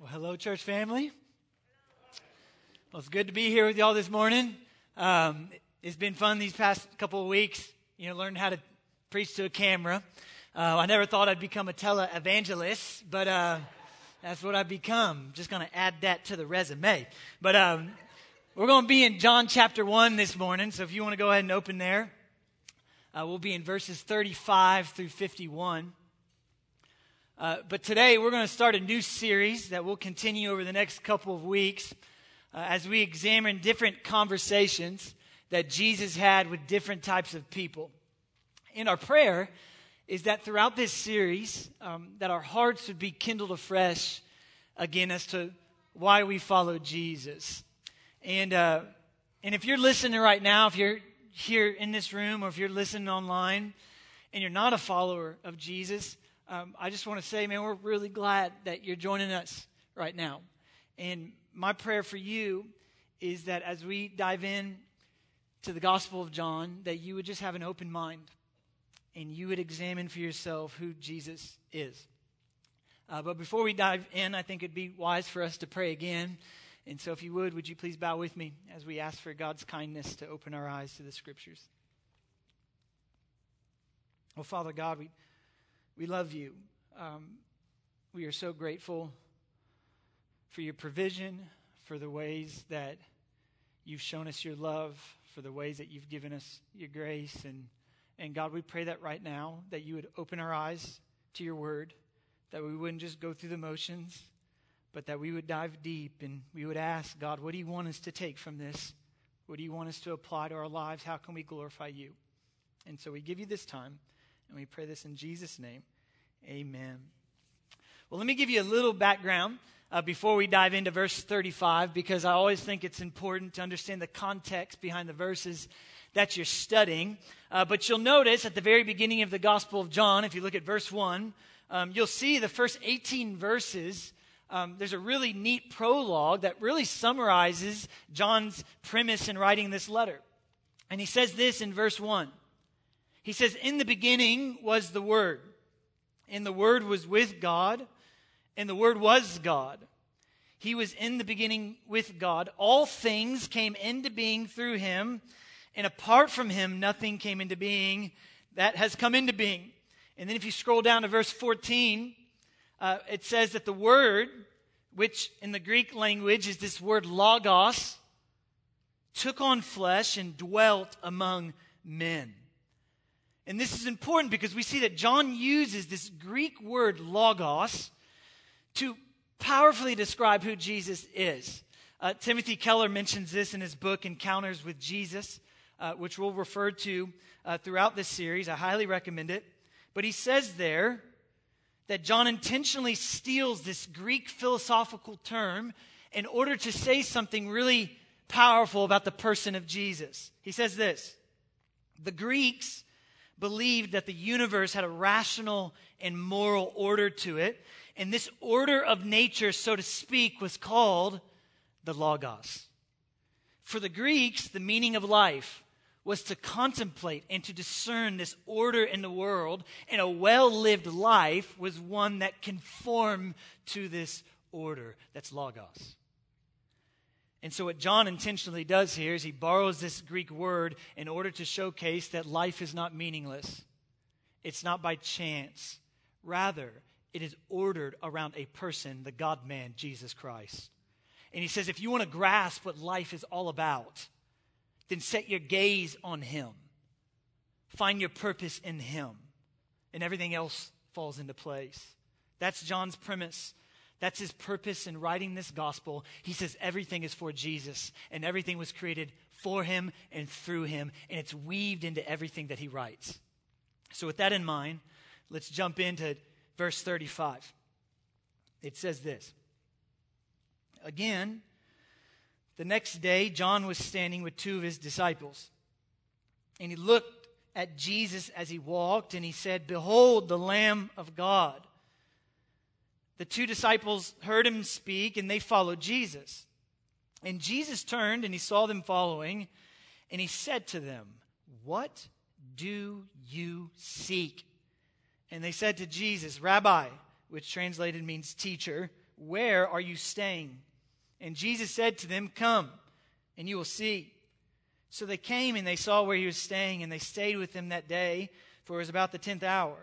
Well, hello, church family. Well, it's good to be here with y'all this morning. Um, it's been fun these past couple of weeks, you know, learning how to preach to a camera. Uh, I never thought I'd become a tele evangelist, but uh, that's what I've become. Just going to add that to the resume. But um, we're going to be in John chapter 1 this morning, so if you want to go ahead and open there, uh, we'll be in verses 35 through 51. Uh, but today we're going to start a new series that will continue over the next couple of weeks uh, as we examine different conversations that Jesus had with different types of people. And our prayer is that throughout this series, um, that our hearts would be kindled afresh again as to why we follow Jesus. And uh, and if you're listening right now, if you're here in this room, or if you're listening online, and you're not a follower of Jesus um, I just want to say, man, we're really glad that you're joining us right now. And my prayer for you is that as we dive in to the Gospel of John, that you would just have an open mind and you would examine for yourself who Jesus is. Uh, but before we dive in, I think it'd be wise for us to pray again. And so, if you would, would you please bow with me as we ask for God's kindness to open our eyes to the Scriptures? Well, Father God, we. We love you. Um, we are so grateful for your provision, for the ways that you've shown us your love, for the ways that you've given us your grace. And, and God, we pray that right now, that you would open our eyes to your word, that we wouldn't just go through the motions, but that we would dive deep and we would ask, God, what do you want us to take from this? What do you want us to apply to our lives? How can we glorify you? And so we give you this time. And we pray this in Jesus' name. Amen. Well, let me give you a little background uh, before we dive into verse 35, because I always think it's important to understand the context behind the verses that you're studying. Uh, but you'll notice at the very beginning of the Gospel of John, if you look at verse 1, um, you'll see the first 18 verses. Um, there's a really neat prologue that really summarizes John's premise in writing this letter. And he says this in verse 1 he says, In the beginning was the Word, and the Word was with God, and the Word was God. He was in the beginning with God. All things came into being through him, and apart from him, nothing came into being that has come into being. And then if you scroll down to verse 14, uh, it says that the Word, which in the Greek language is this word logos, took on flesh and dwelt among men. And this is important because we see that John uses this Greek word logos to powerfully describe who Jesus is. Uh, Timothy Keller mentions this in his book, Encounters with Jesus, uh, which we'll refer to uh, throughout this series. I highly recommend it. But he says there that John intentionally steals this Greek philosophical term in order to say something really powerful about the person of Jesus. He says this The Greeks believed that the universe had a rational and moral order to it. And this order of nature, so to speak, was called the Logos. For the Greeks, the meaning of life was to contemplate and to discern this order in the world, and a well lived life was one that conformed to this order. That's Logos. And so, what John intentionally does here is he borrows this Greek word in order to showcase that life is not meaningless. It's not by chance. Rather, it is ordered around a person, the God man, Jesus Christ. And he says, if you want to grasp what life is all about, then set your gaze on him. Find your purpose in him. And everything else falls into place. That's John's premise that's his purpose in writing this gospel. He says everything is for Jesus, and everything was created for him and through him, and it's weaved into everything that he writes. So, with that in mind, let's jump into verse 35. It says this Again, the next day, John was standing with two of his disciples, and he looked at Jesus as he walked, and he said, Behold, the Lamb of God the two disciples heard him speak and they followed Jesus. And Jesus turned and he saw them following and he said to them, What do you seek? And they said to Jesus, Rabbi, which translated means teacher, Where are you staying? And Jesus said to them, Come, and you will see. So they came and they saw where he was staying, and they stayed with him that day, for it was about the tenth hour.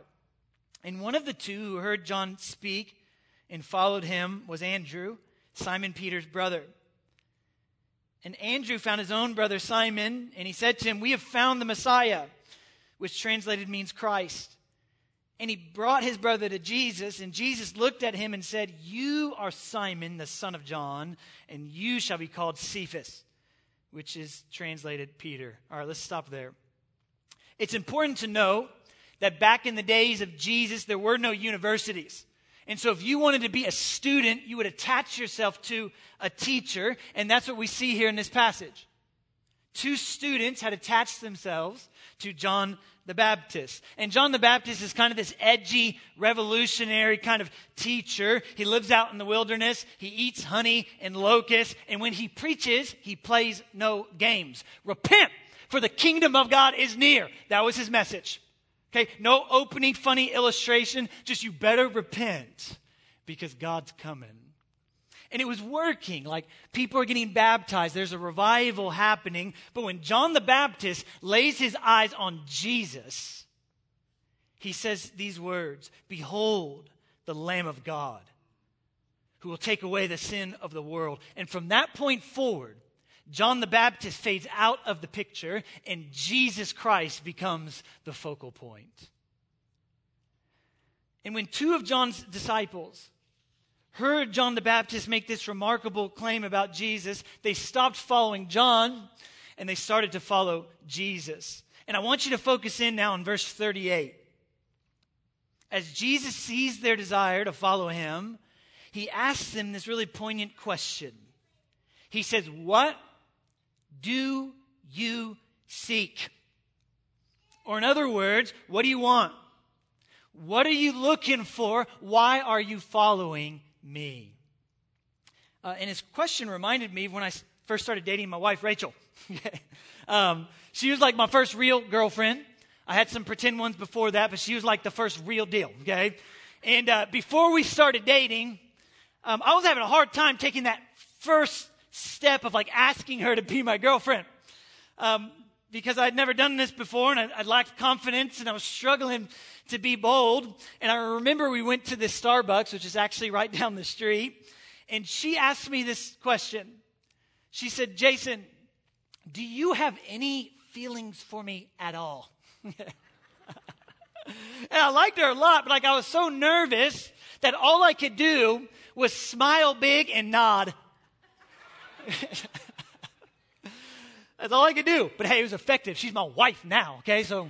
And one of the two who heard John speak and followed him was Andrew, Simon Peter's brother. And Andrew found his own brother Simon, and he said to him, We have found the Messiah, which translated means Christ. And he brought his brother to Jesus, and Jesus looked at him and said, You are Simon, the son of John, and you shall be called Cephas, which is translated Peter. All right, let's stop there. It's important to know that back in the days of Jesus, there were no universities. And so, if you wanted to be a student, you would attach yourself to a teacher, and that's what we see here in this passage. Two students had attached themselves to John the Baptist. And John the Baptist is kind of this edgy, revolutionary kind of teacher. He lives out in the wilderness. He eats honey and locusts. And when he preaches, he plays no games. Repent, for the kingdom of God is near. That was his message. Okay, no opening funny illustration, just you better repent because God's coming. And it was working. Like people are getting baptized. There's a revival happening. But when John the Baptist lays his eyes on Jesus, he says these words Behold, the Lamb of God who will take away the sin of the world. And from that point forward, John the Baptist fades out of the picture and Jesus Christ becomes the focal point. And when two of John's disciples heard John the Baptist make this remarkable claim about Jesus, they stopped following John and they started to follow Jesus. And I want you to focus in now on verse 38. As Jesus sees their desire to follow him, he asks them this really poignant question. He says, What do you seek? Or, in other words, what do you want? What are you looking for? Why are you following me? Uh, and his question reminded me when I first started dating my wife, Rachel. um, she was like my first real girlfriend. I had some pretend ones before that, but she was like the first real deal, okay? And uh, before we started dating, um, I was having a hard time taking that first step of like asking her to be my girlfriend. Um, because I'd never done this before and I, I, lacked confidence and I was struggling to be bold. And I remember we went to this Starbucks, which is actually right down the street. And she asked me this question. She said, Jason, do you have any feelings for me at all? and I liked her a lot, but like I was so nervous that all I could do was smile big and nod. That's all I could do. But hey, it was effective. She's my wife now, okay? So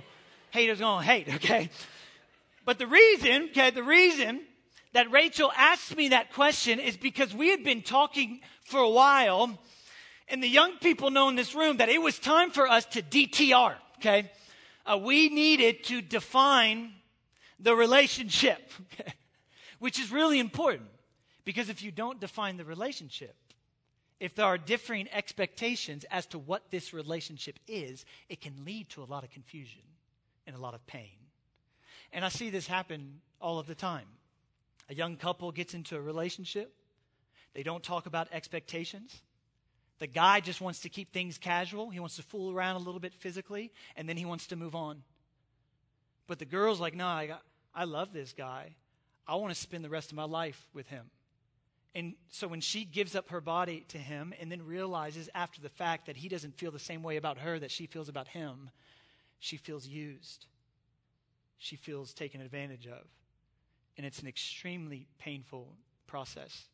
haters gonna hate, okay? But the reason, okay, the reason that Rachel asked me that question is because we had been talking for a while, and the young people know in this room that it was time for us to DTR, okay? Uh, we needed to define the relationship, okay? which is really important because if you don't define the relationship, if there are differing expectations as to what this relationship is, it can lead to a lot of confusion and a lot of pain. And I see this happen all of the time. A young couple gets into a relationship, they don't talk about expectations. The guy just wants to keep things casual. He wants to fool around a little bit physically, and then he wants to move on. But the girl's like, no, I, I love this guy. I want to spend the rest of my life with him. And so when she gives up her body to him and then realizes after the fact that he doesn't feel the same way about her that she feels about him, she feels used. She feels taken advantage of. And it's an extremely painful process.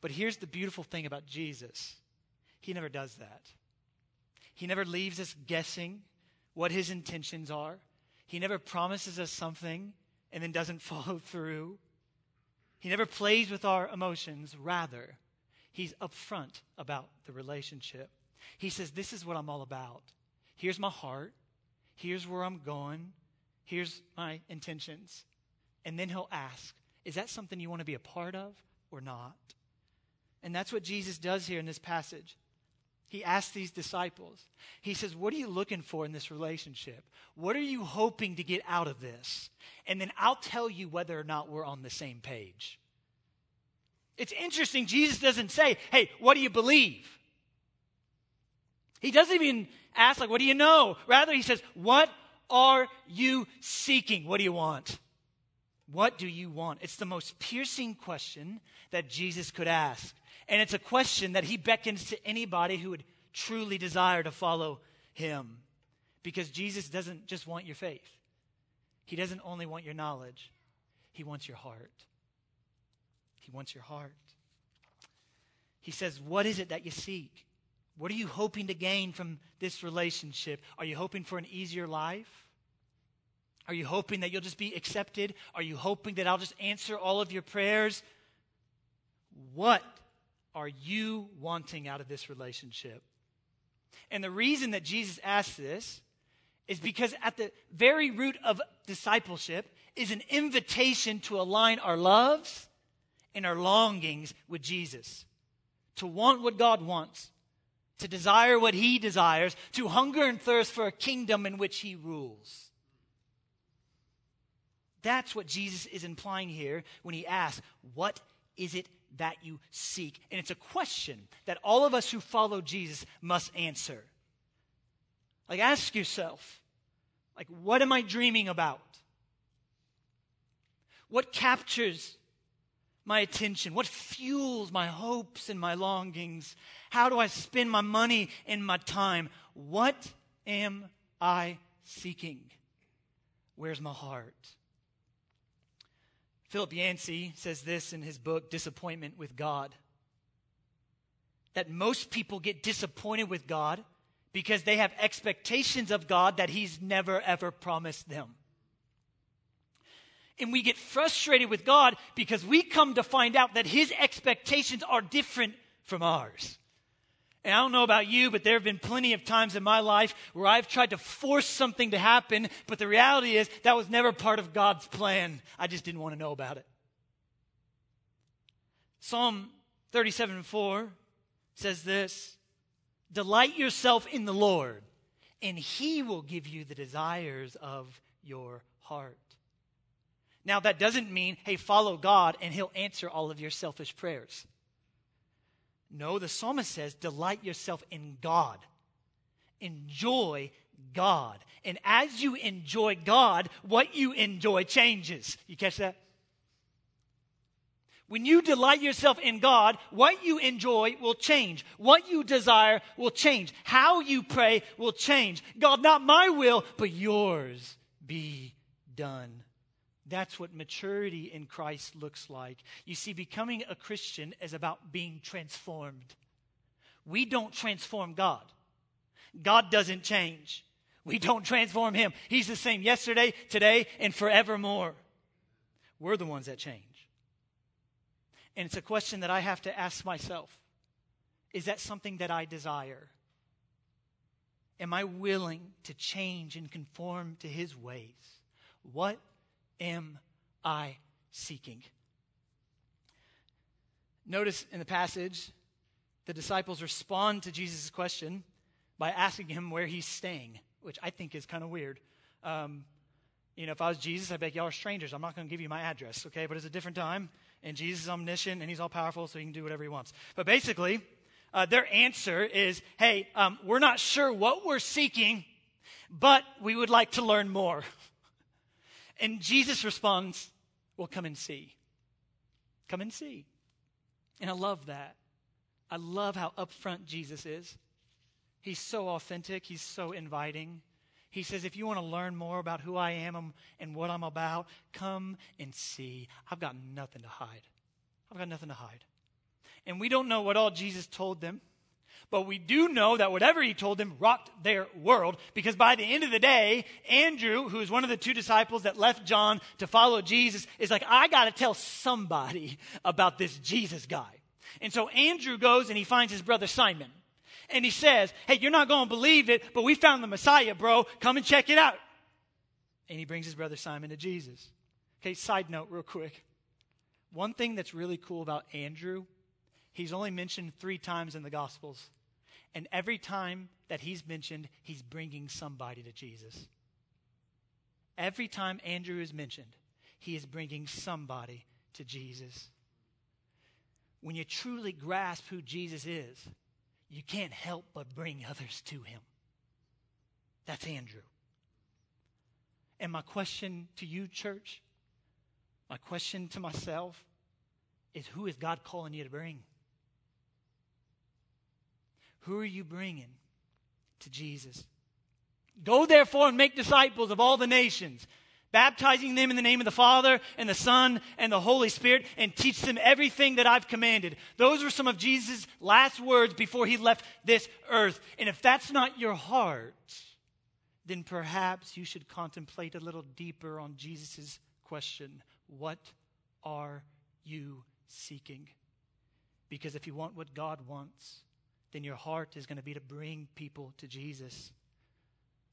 But here's the beautiful thing about Jesus He never does that. He never leaves us guessing what his intentions are. He never promises us something and then doesn't follow through. He never plays with our emotions. Rather, he's upfront about the relationship. He says, This is what I'm all about. Here's my heart. Here's where I'm going. Here's my intentions. And then he'll ask, Is that something you want to be a part of or not? And that's what Jesus does here in this passage. He asks these disciples, He says, What are you looking for in this relationship? What are you hoping to get out of this? And then I'll tell you whether or not we're on the same page. It's interesting, Jesus doesn't say, Hey, what do you believe? He doesn't even ask, like, what do you know? Rather, he says, What are you seeking? What do you want? What do you want? It's the most piercing question that Jesus could ask. And it's a question that he beckons to anybody who would truly desire to follow him. Because Jesus doesn't just want your faith, he doesn't only want your knowledge, he wants your heart. He wants your heart. He says, What is it that you seek? What are you hoping to gain from this relationship? Are you hoping for an easier life? Are you hoping that you'll just be accepted? Are you hoping that I'll just answer all of your prayers? What are you wanting out of this relationship? And the reason that Jesus asks this is because at the very root of discipleship is an invitation to align our loves and our longings with Jesus, to want what God wants, to desire what he desires, to hunger and thirst for a kingdom in which he rules. That's what Jesus is implying here when he asks, What is it that you seek? And it's a question that all of us who follow Jesus must answer. Like, ask yourself, like, what am I dreaming about? What captures my attention? What fuels my hopes and my longings? How do I spend my money and my time? What am I seeking? Where's my heart? Philip Yancey says this in his book, Disappointment with God that most people get disappointed with God because they have expectations of God that He's never ever promised them. And we get frustrated with God because we come to find out that His expectations are different from ours. And I don't know about you, but there have been plenty of times in my life where I've tried to force something to happen, but the reality is that was never part of God's plan. I just didn't want to know about it. Psalm 37 4 says this Delight yourself in the Lord, and he will give you the desires of your heart. Now, that doesn't mean, hey, follow God and he'll answer all of your selfish prayers. No, the psalmist says, delight yourself in God. Enjoy God. And as you enjoy God, what you enjoy changes. You catch that? When you delight yourself in God, what you enjoy will change. What you desire will change. How you pray will change. God, not my will, but yours be done. That's what maturity in Christ looks like. You see, becoming a Christian is about being transformed. We don't transform God, God doesn't change. We don't transform Him. He's the same yesterday, today, and forevermore. We're the ones that change. And it's a question that I have to ask myself Is that something that I desire? Am I willing to change and conform to His ways? What am I seeking? Notice in the passage, the disciples respond to Jesus' question by asking him where he's staying, which I think is kind of weird. Um, you know, if I was Jesus, I'd be like, y'all are strangers. I'm not going to give you my address, okay? But it's a different time, and Jesus is omniscient, and he's all powerful, so he can do whatever he wants. But basically, uh, their answer is, hey, um, we're not sure what we're seeking, but we would like to learn more. And Jesus responds, Well, come and see. Come and see. And I love that. I love how upfront Jesus is. He's so authentic, he's so inviting. He says, If you want to learn more about who I am and what I'm about, come and see. I've got nothing to hide. I've got nothing to hide. And we don't know what all Jesus told them. But we do know that whatever he told them rocked their world because by the end of the day, Andrew, who is one of the two disciples that left John to follow Jesus, is like, I got to tell somebody about this Jesus guy. And so Andrew goes and he finds his brother Simon. And he says, Hey, you're not going to believe it, but we found the Messiah, bro. Come and check it out. And he brings his brother Simon to Jesus. Okay, side note, real quick. One thing that's really cool about Andrew, he's only mentioned three times in the Gospels. And every time that he's mentioned, he's bringing somebody to Jesus. Every time Andrew is mentioned, he is bringing somebody to Jesus. when you truly grasp who Jesus is, you can't help but bring others to him. That's Andrew. And my question to you, church, my question to myself is who is God calling you to bring? Who are you bringing to Jesus? Go therefore and make disciples of all the nations, baptizing them in the name of the Father and the Son and the Holy Spirit, and teach them everything that I've commanded. Those were some of Jesus' last words before he left this earth. And if that's not your heart, then perhaps you should contemplate a little deeper on Jesus' question What are you seeking? Because if you want what God wants, then your heart is going to be to bring people to Jesus.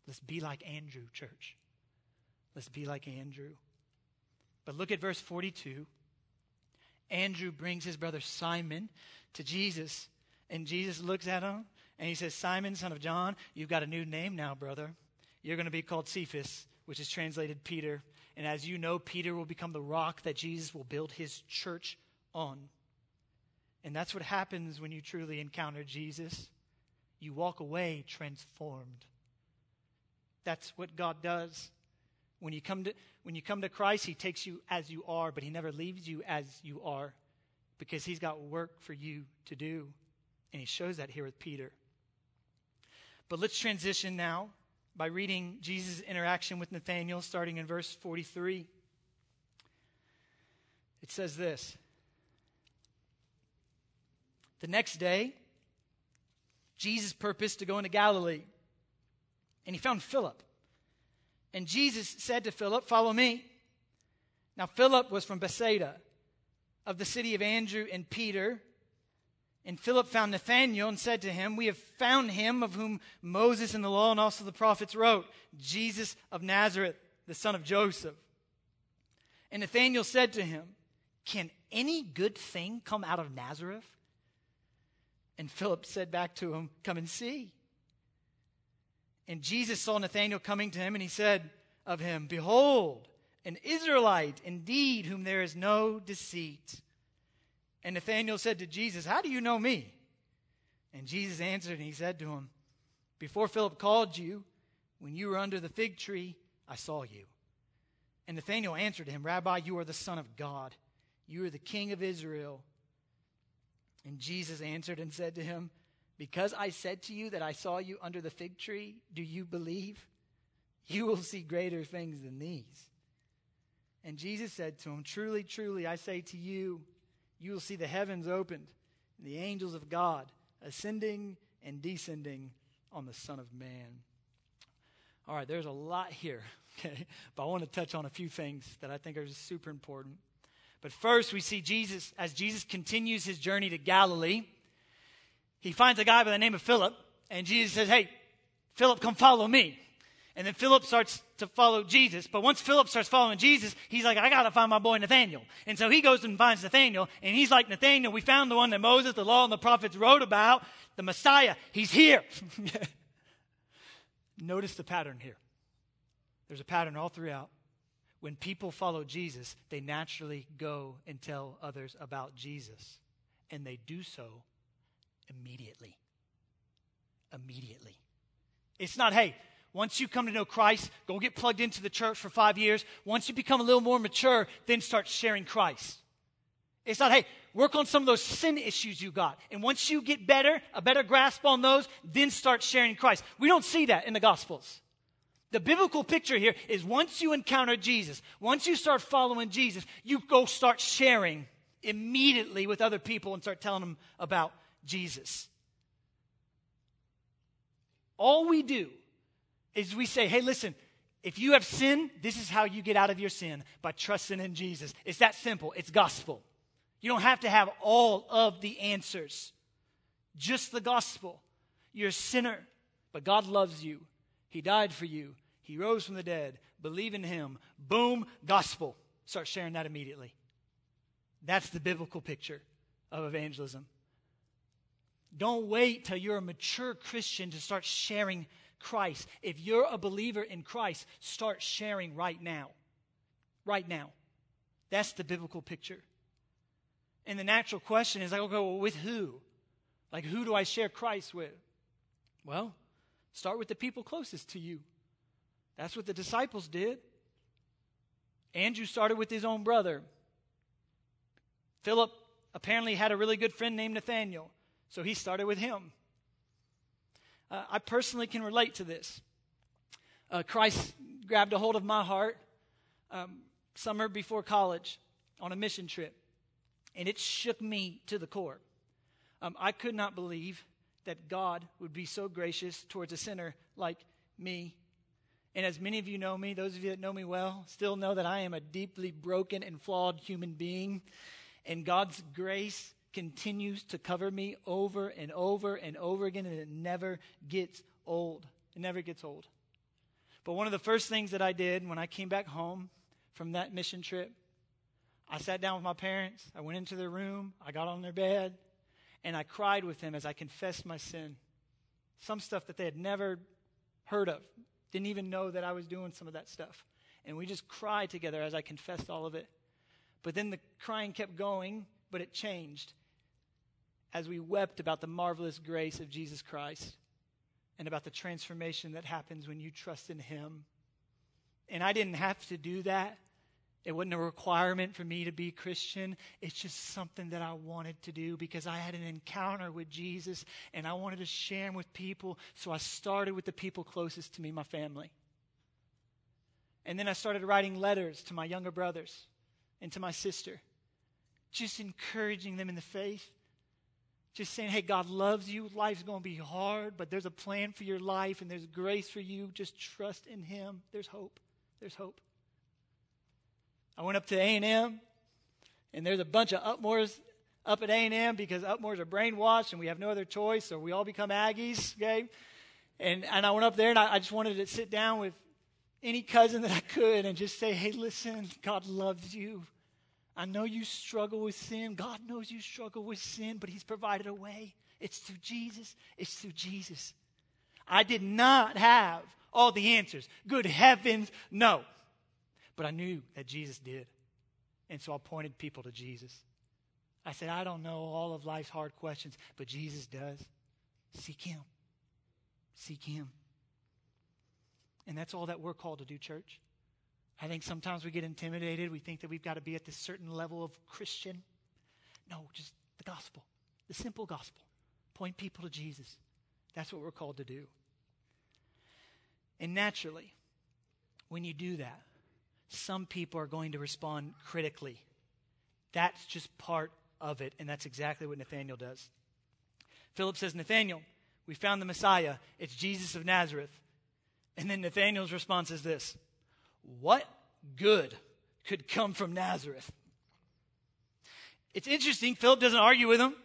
Let's be like Andrew, church. Let's be like Andrew. But look at verse 42. Andrew brings his brother Simon to Jesus, and Jesus looks at him and he says, Simon, son of John, you've got a new name now, brother. You're going to be called Cephas, which is translated Peter. And as you know, Peter will become the rock that Jesus will build his church on. And that's what happens when you truly encounter Jesus. You walk away transformed. That's what God does. When you come to, when you come to Christ, He takes you as you are, but He never leaves you as you are because He's got work for you to do. And He shows that here with Peter. But let's transition now by reading Jesus' interaction with Nathanael, starting in verse 43. It says this The next day, Jesus purposed to go into Galilee and he found Philip. And Jesus said to Philip, Follow me. Now, Philip was from Bethsaida, of the city of Andrew and Peter. And Philip found Nathanael and said to him, We have found him of whom Moses and the law and also the prophets wrote, Jesus of Nazareth, the son of Joseph. And Nathanael said to him, Can any good thing come out of Nazareth? And Philip said back to him, Come and see. And Jesus saw Nathanael coming to him, and he said of him, Behold, an Israelite indeed, whom there is no deceit. And Nathanael said to Jesus, How do you know me? And Jesus answered, and he said to him, Before Philip called you, when you were under the fig tree, I saw you. And Nathanael answered him, Rabbi, you are the Son of God. You are the King of Israel. And Jesus answered and said to him, because I said to you that I saw you under the fig tree, do you believe? You will see greater things than these. And Jesus said to him, Truly, truly, I say to you, you will see the heavens opened and the angels of God ascending and descending on the Son of Man. All right, there's a lot here, okay? But I want to touch on a few things that I think are super important. But first, we see Jesus, as Jesus continues his journey to Galilee, he finds a guy by the name of Philip, and Jesus says, Hey, Philip, come follow me. And then Philip starts to follow Jesus. But once Philip starts following Jesus, he's like, I got to find my boy Nathaniel. And so he goes and finds Nathaniel. And he's like, Nathaniel, we found the one that Moses, the law, and the prophets wrote about, the Messiah. He's here. Notice the pattern here. There's a pattern all throughout. When people follow Jesus, they naturally go and tell others about Jesus. And they do so immediately. Immediately. It's not, hey, once you come to know Christ, go get plugged into the church for five years. Once you become a little more mature, then start sharing Christ. It's not, hey, work on some of those sin issues you got. And once you get better, a better grasp on those, then start sharing Christ. We don't see that in the Gospels. The biblical picture here is once you encounter Jesus, once you start following Jesus, you go start sharing immediately with other people and start telling them about Jesus. All we do is we say, hey, listen, if you have sin, this is how you get out of your sin by trusting in Jesus. It's that simple. It's gospel. You don't have to have all of the answers, just the gospel. You're a sinner, but God loves you. He died for you, He rose from the dead. Believe in Him. Boom, gospel. Start sharing that immediately. That's the biblical picture of evangelism. Don't wait till you're a mature Christian to start sharing Christ. If you're a believer in Christ, start sharing right now. Right now. That's the biblical picture. And the natural question is like, okay, well, with who? Like, who do I share Christ with? Well, start with the people closest to you. That's what the disciples did. Andrew started with his own brother. Philip apparently had a really good friend named Nathaniel, so he started with him. Uh, I personally can relate to this. Uh, Christ grabbed a hold of my heart um, summer before college on a mission trip, and it shook me to the core. Um, I could not believe that God would be so gracious towards a sinner like me. And as many of you know me, those of you that know me well, still know that I am a deeply broken and flawed human being. And God's grace continues to cover me over and over and over again, and it never gets old. It never gets old. But one of the first things that I did when I came back home from that mission trip, I sat down with my parents. I went into their room. I got on their bed. And I cried with them as I confessed my sin. Some stuff that they had never heard of, didn't even know that I was doing some of that stuff. And we just cried together as I confessed all of it. But then the crying kept going, but it changed as we wept about the marvelous grace of Jesus Christ and about the transformation that happens when you trust in Him. And I didn't have to do that. It wasn't a requirement for me to be Christian. It's just something that I wanted to do because I had an encounter with Jesus and I wanted to share him with people. So I started with the people closest to me, my family. And then I started writing letters to my younger brothers and to my sister, just encouraging them in the faith. Just saying, hey, God loves you. Life's going to be hard, but there's a plan for your life and there's grace for you. Just trust in Him. There's hope. There's hope. I went up to A&M, and there's a bunch of Upmores up at A&M because Upmores are brainwashed and we have no other choice, so we all become Aggies, okay? And, and I went up there and I, I just wanted to sit down with any cousin that I could and just say, hey, listen, God loves you. I know you struggle with sin. God knows you struggle with sin, but He's provided a way. It's through Jesus. It's through Jesus. I did not have all the answers. Good heavens, no. But I knew that Jesus did. And so I pointed people to Jesus. I said, I don't know all of life's hard questions, but Jesus does. Seek Him. Seek Him. And that's all that we're called to do, church. I think sometimes we get intimidated. We think that we've got to be at this certain level of Christian. No, just the gospel, the simple gospel. Point people to Jesus. That's what we're called to do. And naturally, when you do that, some people are going to respond critically. That's just part of it, and that's exactly what Nathaniel does. Philip says, Nathaniel, we found the Messiah. It's Jesus of Nazareth. And then Nathaniel's response is this What good could come from Nazareth? It's interesting. Philip doesn't argue with him,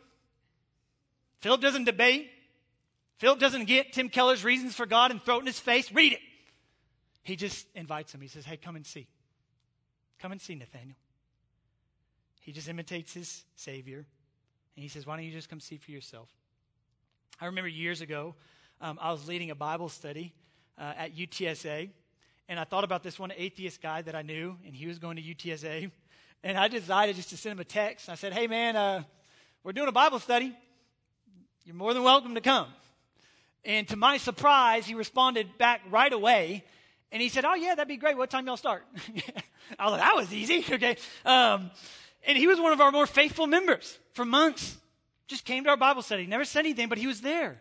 Philip doesn't debate. Philip doesn't get Tim Keller's reasons for God and throw it in his face. Read it. He just invites him. He says, Hey, come and see. Come and see Nathaniel. He just imitates his Savior. And he says, Why don't you just come see for yourself? I remember years ago, um, I was leading a Bible study uh, at UTSA. And I thought about this one atheist guy that I knew, and he was going to UTSA. And I decided just to send him a text. I said, Hey, man, uh, we're doing a Bible study. You're more than welcome to come. And to my surprise, he responded back right away. And he said, Oh, yeah, that'd be great. What time y'all start? I was like, That was easy. Okay. Um, and he was one of our more faithful members for months. Just came to our Bible study. Never said anything, but he was there,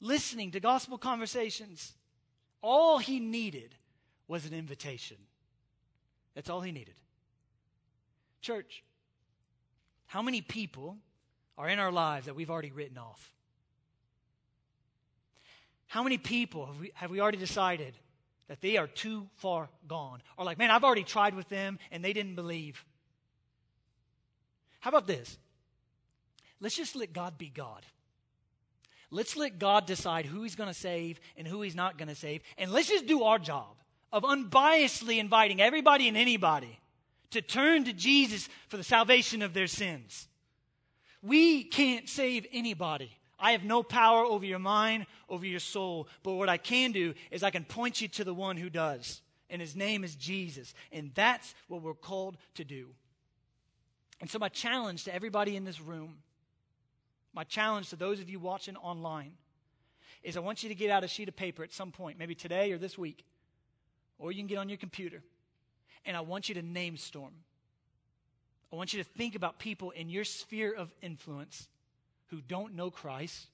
listening to gospel conversations. All he needed was an invitation. That's all he needed. Church, how many people are in our lives that we've already written off? How many people have we, have we already decided that they are too far gone? Or like, man, I've already tried with them and they didn't believe. How about this? Let's just let God be God. Let's let God decide who He's going to save and who He's not going to save. And let's just do our job of unbiasedly inviting everybody and anybody to turn to Jesus for the salvation of their sins. We can't save anybody. I have no power over your mind, over your soul. But what I can do is I can point you to the one who does. And his name is Jesus. And that's what we're called to do. And so, my challenge to everybody in this room, my challenge to those of you watching online, is I want you to get out a sheet of paper at some point, maybe today or this week, or you can get on your computer, and I want you to name storm. I want you to think about people in your sphere of influence who don't know Christ,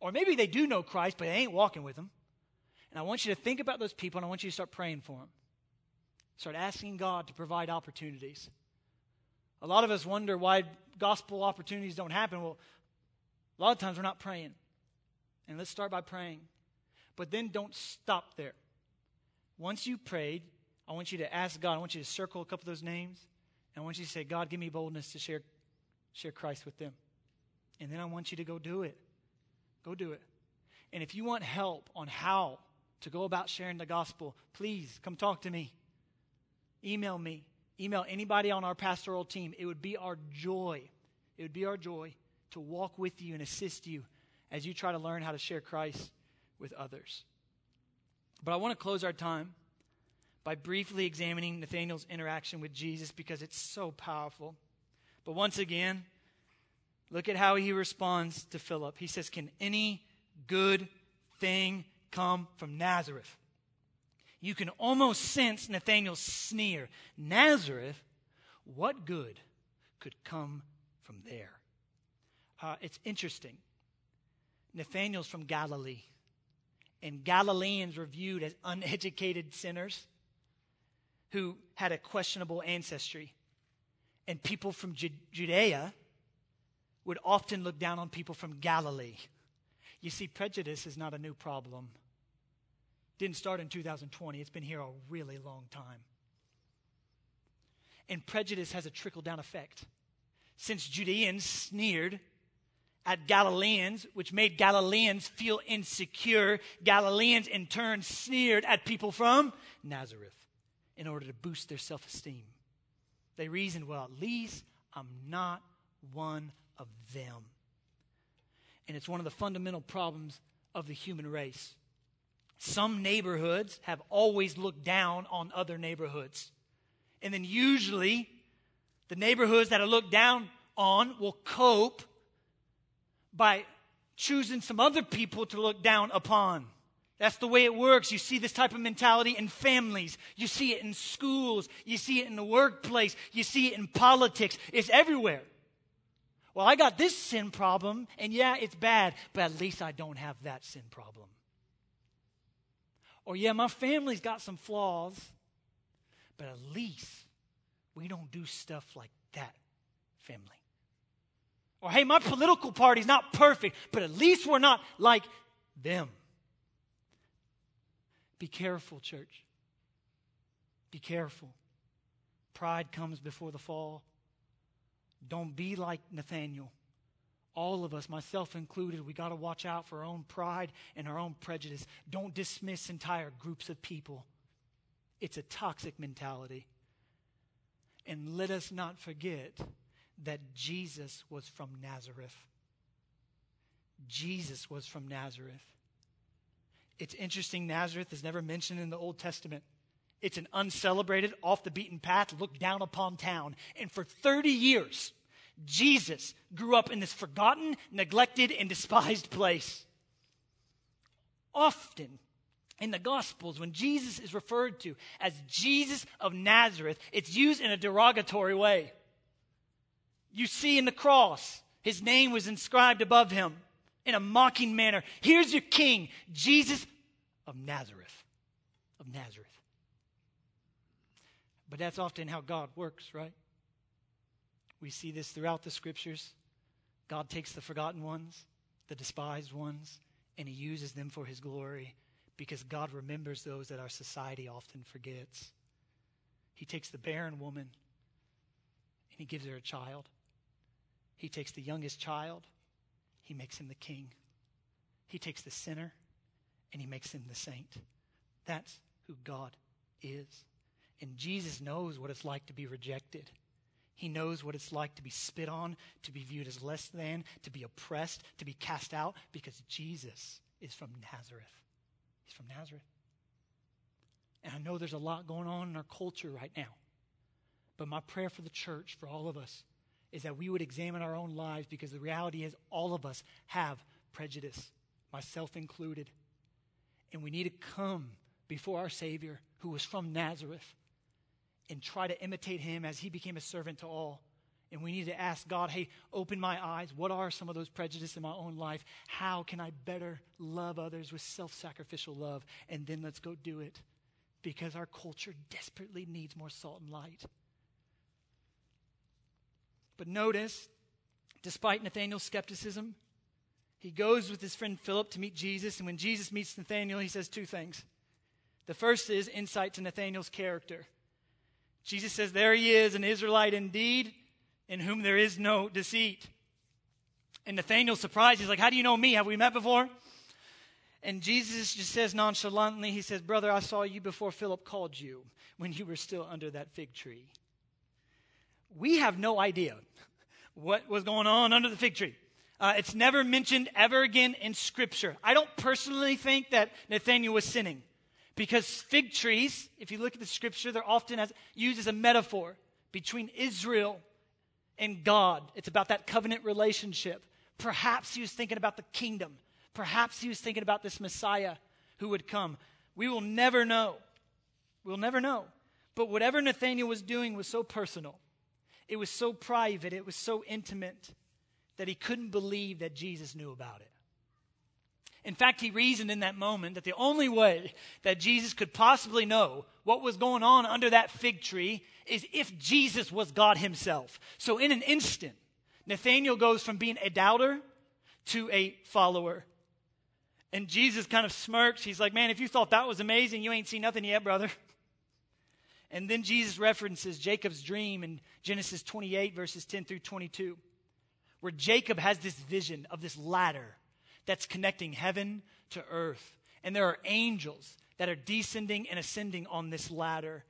or maybe they do know Christ, but they ain't walking with him. And I want you to think about those people, and I want you to start praying for them. Start asking God to provide opportunities. A lot of us wonder why gospel opportunities don't happen. Well, a lot of times we're not praying. And let's start by praying. But then don't stop there. Once you prayed, I want you to ask God, I want you to circle a couple of those names, and I want you to say, God, give me boldness to share, share Christ with them. And then I want you to go do it. Go do it. And if you want help on how to go about sharing the gospel, please come talk to me. Email me. Email anybody on our pastoral team. It would be our joy. It would be our joy to walk with you and assist you as you try to learn how to share Christ with others. But I want to close our time by briefly examining Nathanael's interaction with Jesus because it's so powerful. But once again, look at how he responds to Philip. He says, Can any good thing come from Nazareth? You can almost sense Nathanael's sneer. Nazareth? What good could come from there? Uh, it's interesting. Nathanael's from Galilee, and Galileans were viewed as uneducated sinners who had a questionable ancestry. And people from Judea would often look down on people from Galilee. You see, prejudice is not a new problem. Didn't start in 2020, it's been here a really long time. And prejudice has a trickle down effect. Since Judeans sneered at Galileans, which made Galileans feel insecure, Galileans in turn sneered at people from Nazareth in order to boost their self esteem. They reasoned, well, at least I'm not one of them. And it's one of the fundamental problems of the human race. Some neighborhoods have always looked down on other neighborhoods. And then usually, the neighborhoods that are looked down on will cope by choosing some other people to look down upon. That's the way it works. You see this type of mentality in families. You see it in schools. You see it in the workplace. You see it in politics. It's everywhere. Well, I got this sin problem, and yeah, it's bad, but at least I don't have that sin problem. Or, yeah, my family's got some flaws, but at least we don't do stuff like that family. Or, hey, my political party's not perfect, but at least we're not like them. Be careful, church. Be careful. Pride comes before the fall. Don't be like Nathaniel all of us, myself included, we got to watch out for our own pride and our own prejudice. Don't dismiss entire groups of people. It's a toxic mentality. And let us not forget that Jesus was from Nazareth. Jesus was from Nazareth. It's interesting, Nazareth is never mentioned in the Old Testament. It's an uncelebrated, off the beaten path, looked down upon town. And for 30 years, Jesus grew up in this forgotten, neglected, and despised place. Often in the Gospels, when Jesus is referred to as Jesus of Nazareth, it's used in a derogatory way. You see in the cross, his name was inscribed above him in a mocking manner. Here's your king, Jesus of Nazareth. Of Nazareth. But that's often how God works, right? We see this throughout the scriptures. God takes the forgotten ones, the despised ones, and he uses them for his glory because God remembers those that our society often forgets. He takes the barren woman and he gives her a child. He takes the youngest child, he makes him the king. He takes the sinner and he makes him the saint. That's who God is. And Jesus knows what it's like to be rejected. He knows what it's like to be spit on, to be viewed as less than, to be oppressed, to be cast out, because Jesus is from Nazareth. He's from Nazareth. And I know there's a lot going on in our culture right now. But my prayer for the church, for all of us, is that we would examine our own lives because the reality is all of us have prejudice, myself included. And we need to come before our Savior, who was from Nazareth, and try to imitate him as he became a servant to all. And we need to ask God, hey, open my eyes. What are some of those prejudices in my own life? How can I better love others with self sacrificial love? And then let's go do it because our culture desperately needs more salt and light. But notice, despite Nathanael's skepticism, he goes with his friend Philip to meet Jesus. And when Jesus meets Nathanael, he says two things. The first is insight to Nathanael's character. Jesus says, There he is, an Israelite indeed, in whom there is no deceit. And Nathanael's surprised. He's like, How do you know me? Have we met before? And Jesus just says nonchalantly, He says, Brother, I saw you before Philip called you when you were still under that fig tree. We have no idea what was going on under the fig tree. Uh, it's never mentioned ever again in Scripture. I don't personally think that Nathanael was sinning because fig trees, if you look at the Scripture, they're often as, used as a metaphor between Israel and God. It's about that covenant relationship. Perhaps he was thinking about the kingdom. Perhaps he was thinking about this Messiah who would come. We will never know. We'll never know. But whatever Nathanael was doing was so personal, it was so private, it was so intimate that he couldn't believe that Jesus knew about it. In fact, he reasoned in that moment that the only way that Jesus could possibly know what was going on under that fig tree is if Jesus was God himself. So, in an instant, Nathanael goes from being a doubter to a follower. And Jesus kind of smirks. He's like, Man, if you thought that was amazing, you ain't seen nothing yet, brother. And then Jesus references Jacob's dream in Genesis 28, verses 10 through 22 where Jacob has this vision of this ladder that's connecting heaven to earth. And there are angels that are descending and ascending on this ladder.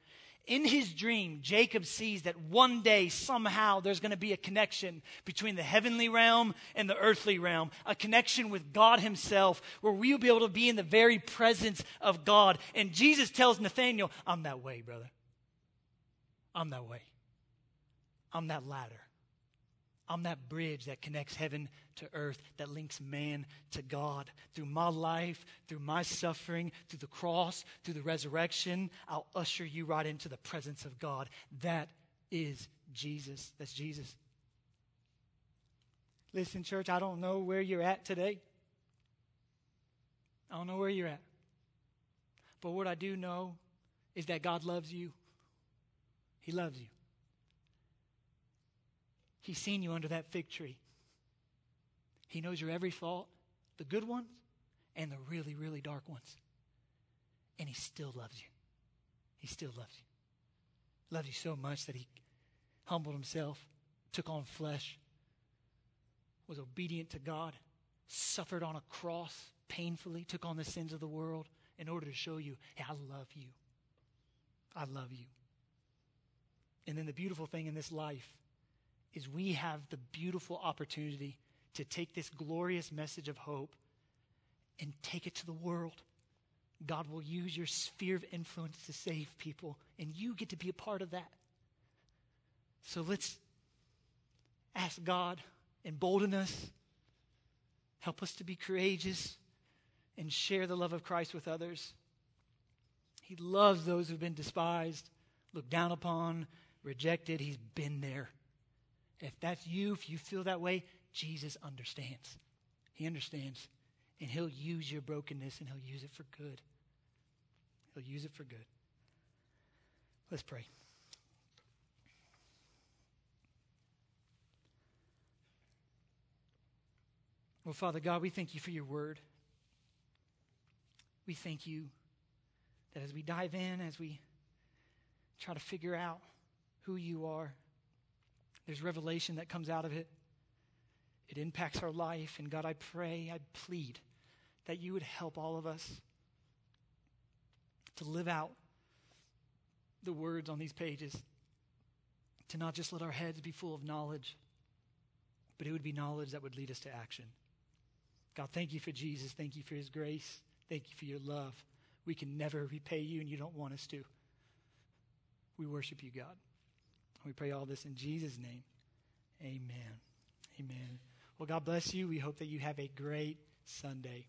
In his dream, Jacob sees that one day, somehow, there's going to be a connection between the heavenly realm and the earthly realm, a connection with God Himself, where we'll be able to be in the very presence of God. And Jesus tells Nathanael, I'm that way, brother. I'm that way. I'm that ladder. I'm that bridge that connects heaven to earth, that links man to God. Through my life, through my suffering, through the cross, through the resurrection, I'll usher you right into the presence of God. That is Jesus. That's Jesus. Listen, church, I don't know where you're at today. I don't know where you're at. But what I do know is that God loves you. He loves you. He's seen you under that fig tree. He knows your every thought, the good ones and the really, really dark ones. And He still loves you. He still loves you. Loves you so much that He humbled Himself, took on flesh, was obedient to God, suffered on a cross painfully, took on the sins of the world in order to show you, hey, I love you. I love you. And then the beautiful thing in this life is we have the beautiful opportunity to take this glorious message of hope and take it to the world. God will use your sphere of influence to save people, and you get to be a part of that. So let's ask God, embolden us, help us to be courageous, and share the love of Christ with others. He loves those who've been despised, looked down upon, rejected. He's been there. If that's you, if you feel that way, Jesus understands. He understands. And He'll use your brokenness and He'll use it for good. He'll use it for good. Let's pray. Well, Father God, we thank you for your word. We thank you that as we dive in, as we try to figure out who you are, there's revelation that comes out of it. It impacts our life. And God, I pray, I plead that you would help all of us to live out the words on these pages, to not just let our heads be full of knowledge, but it would be knowledge that would lead us to action. God, thank you for Jesus. Thank you for his grace. Thank you for your love. We can never repay you, and you don't want us to. We worship you, God. We pray all this in Jesus' name. Amen. Amen. Well, God bless you. We hope that you have a great Sunday.